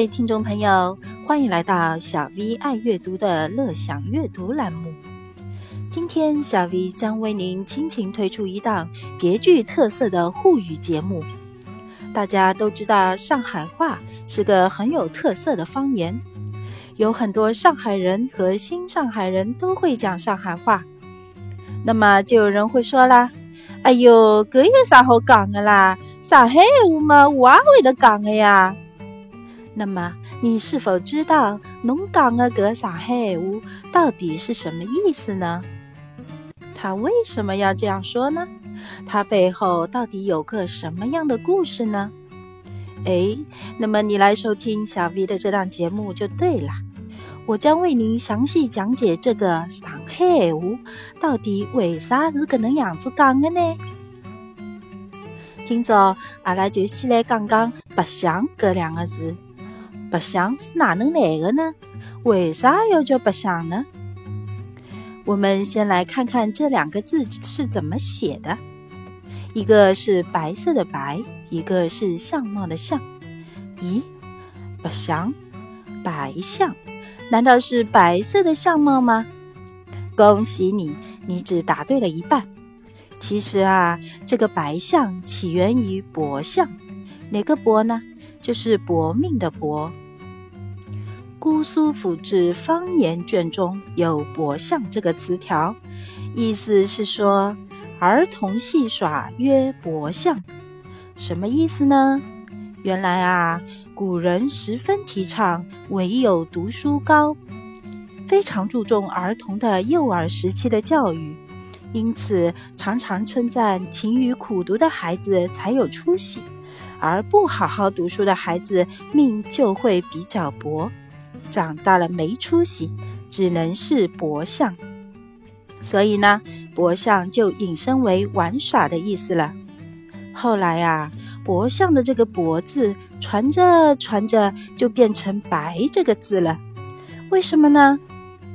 各位听众朋友，欢迎来到小 V 爱阅读的乐享阅读栏目。今天，小 V 将为您倾情推出一档别具特色的沪语节目。大家都知道，上海话是个很有特色的方言，有很多上海人和新上海人都会讲上海话。那么，就有人会说啦：“哎哟，搿有啥好讲的啦？上海话嘛，我也会得讲的呀。”那么，你是否知道侬讲的个上海话到底是什么意思呢？他为什么要这样说呢？他背后到底有个什么样的故事呢？哎，那么你来收听小 V 的这档节目就对了，我将为您详细讲解这个上海话到底为啥是搿能样子讲的呢？今朝阿拉就先来讲讲“白相”搿两个字。白相是哪能来的呢？为啥要叫白相呢？我们先来看看这两个字是怎么写的。一个是白色的白，一个是相貌的相。咦，白相，白相，难道是白色的相貌吗？恭喜你，你只答对了一半。其实啊，这个白相起源于薄相，哪个薄呢？就是薄命的薄。姑苏府志方言卷中有“薄相”这个词条，意思是说儿童戏耍曰薄相。什么意思呢？原来啊，古人十分提倡唯有读书高，非常注重儿童的幼儿时期的教育，因此常常称赞勤于苦读的孩子才有出息。而不好好读书的孩子命就会比较薄，长大了没出息，只能是薄相。所以呢，薄相就引申为玩耍的意思了。后来啊，薄相的这个“薄”字传着传着就变成“白”这个字了。为什么呢？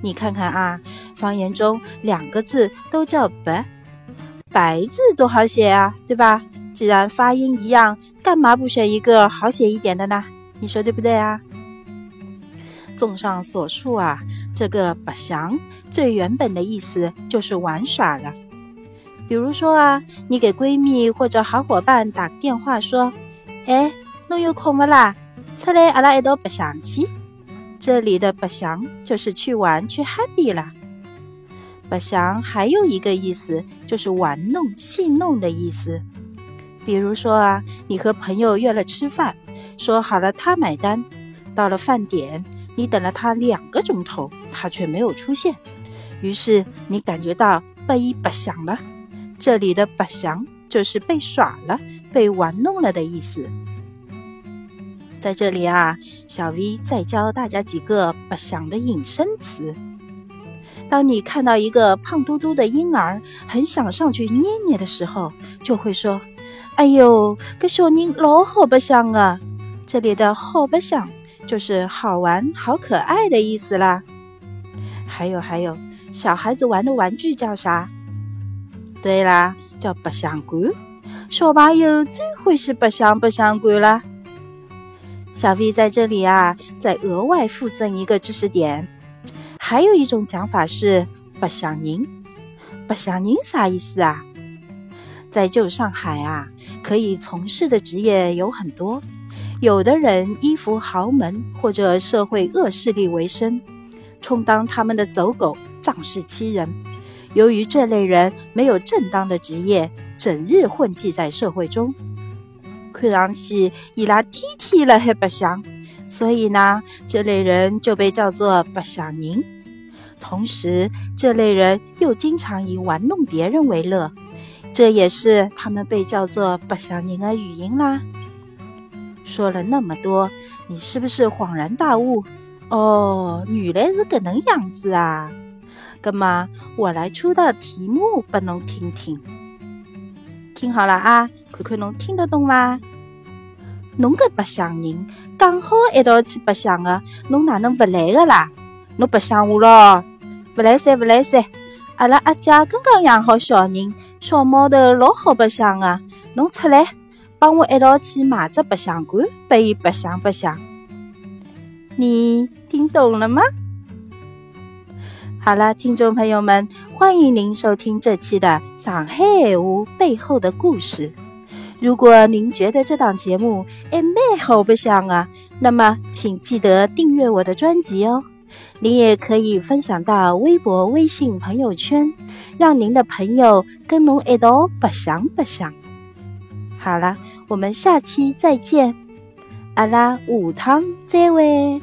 你看看啊，方言中两个字都叫“白”，“白”字多好写啊，对吧？既然发音一样，干嘛不选一个好写一点的呢？你说对不对啊？综上所述啊，这个“白相”最原本的意思就是玩耍了。比如说啊，你给闺蜜或者好伙伴打个电话说：“哎，侬有空不啦？出来阿拉一道白相去。”这里的“白相”就是去玩去 happy 了。白相还有一个意思就是玩弄戏弄的意思。比如说啊，你和朋友约了吃饭，说好了他买单，到了饭点，你等了他两个钟头，他却没有出现，于是你感觉到被白相了。这里的白相就是被耍了、被玩弄了的意思。在这里啊，小 V 再教大家几个白相的引申词。当你看到一个胖嘟嘟的婴儿，很想上去捏捏的时候，就会说。哎呦，个小人老好白相啊！这里的好白相就是好玩、好可爱的意思啦。还有还有，小孩子玩的玩具叫啥？对啦，叫白相馆。小朋友最欢喜白相白相馆了。小 V 在这里啊，再额外附赠一个知识点，还有一种讲法是白相人。白相人啥意思啊？在旧上海啊，可以从事的职业有很多。有的人依附豪门或者社会恶势力为生，充当他们的走狗，仗势欺人。由于这类人没有正当的职业，整日混迹在社会中，看上去伊拉天天辣海白相，所以呢，这类人就被叫做白相人。同时，这类人又经常以玩弄别人为乐。这也是他们被叫做“白相人”的原因啦。说了那么多，你是不是恍然大悟？哦，原来是搿能样子啊！那么我来出道题目拨侬听听，听好了啊，看看侬听得懂伐？侬搿白相人讲好一道去白相的，侬哪能勿来的啦？侬白相我咯？勿来噻，勿来噻！阿拉阿姐刚刚养好小人，小毛头老好白相的。侬出来，帮我一道去买只白相馆，拨伊白相白相。你听懂了吗？好了，听众朋友们，欢迎您收听这期的《上海话背后的故事》。如果您觉得这档节目哎蛮好白相啊，那么请记得订阅我的专辑哦。您也可以分享到微博、微信朋友圈，让您的朋友跟侬一道白相白相。好了，我们下期再见，阿拉午趟再会。